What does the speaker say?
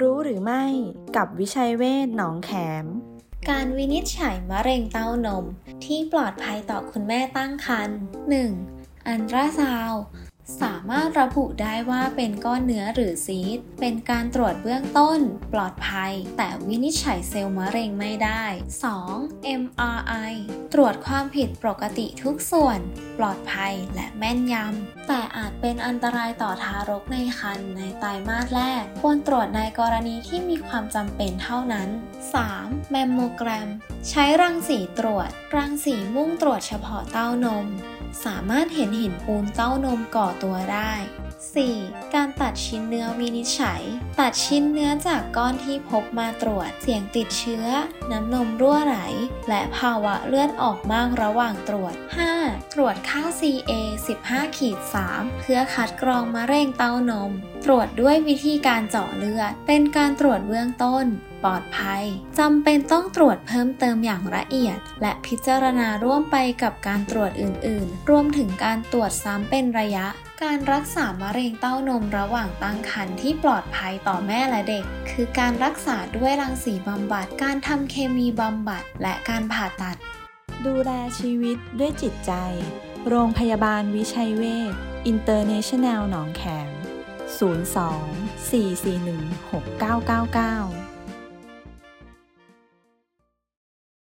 รู้หรือไม่กับวิชัยเวชหนองแขม การวินิจฉัยมะเร็งเต้านม ที่ปลอดภัยต่อคุณแม่ตั้งครรภ์ 1. อันตราซาวสามารถระบุได้ว่าเป็นก้อนเนื้อหรือซีสเป็นการตรวจเบื้องต้น ปลอดภัย แต่วินิจฉัยเซลล์มะเร็งไม่ได้ 2. MRI ตรวจความผิดปกติทุกส่วน ปลอดภัยและแม่นยำ แต่อาจเป็นอันตรายต่อทารกในครรภ์ในไตรมาสแรก ควรตรวจในกรณีที่มีความจำเป็นเท่านั้น 3. แมมโมแกรม ใช้รังสีตรวจ รังสีมุ่งตรวจเฉพาะเต้านม สามารถเห็นหินปูนเต้านมก่อตัวได้ 4. การตัดชิ้นเนื้อวินิจฉัย ตัดชิ้นเนื้อจากก้อนที่พบมาตรวจ เสี่ยงติดเชื้อ น้ำนมรั่วไหล และภาวะเลือดออกมากระหว่างตรวจ 5. ตรวจค่า CA 15ขีด3เพื่อคัดกรองมะเร็งเต้านม ตรวจด้วยวิธีการเจาะเลือด เป็นการตรวจเบื้องต้น ปลอดภัยจำเป็นต้องตรวจเพิ่มเติมอย่างละเอียด และพิจารณาร่วมไปกับการตรวจอื่น ๆ รวมถึงการตรวจซ้ำเป็นระยะการรักษามะเร็งเต้านมระหว่างตั้งครรภ์ที่ปลอดภัยต่อแม่และเด็ก คือการรักษาด้วยรังสีบำบัด การทำเคมีบำบัด และการผ่าตัด ดูแลชีวิตด้วยจิตใจ โรงพยาบาลวิชัยเวชอินเตอร์เนชั่นแนลหนองแขม 02 441 6999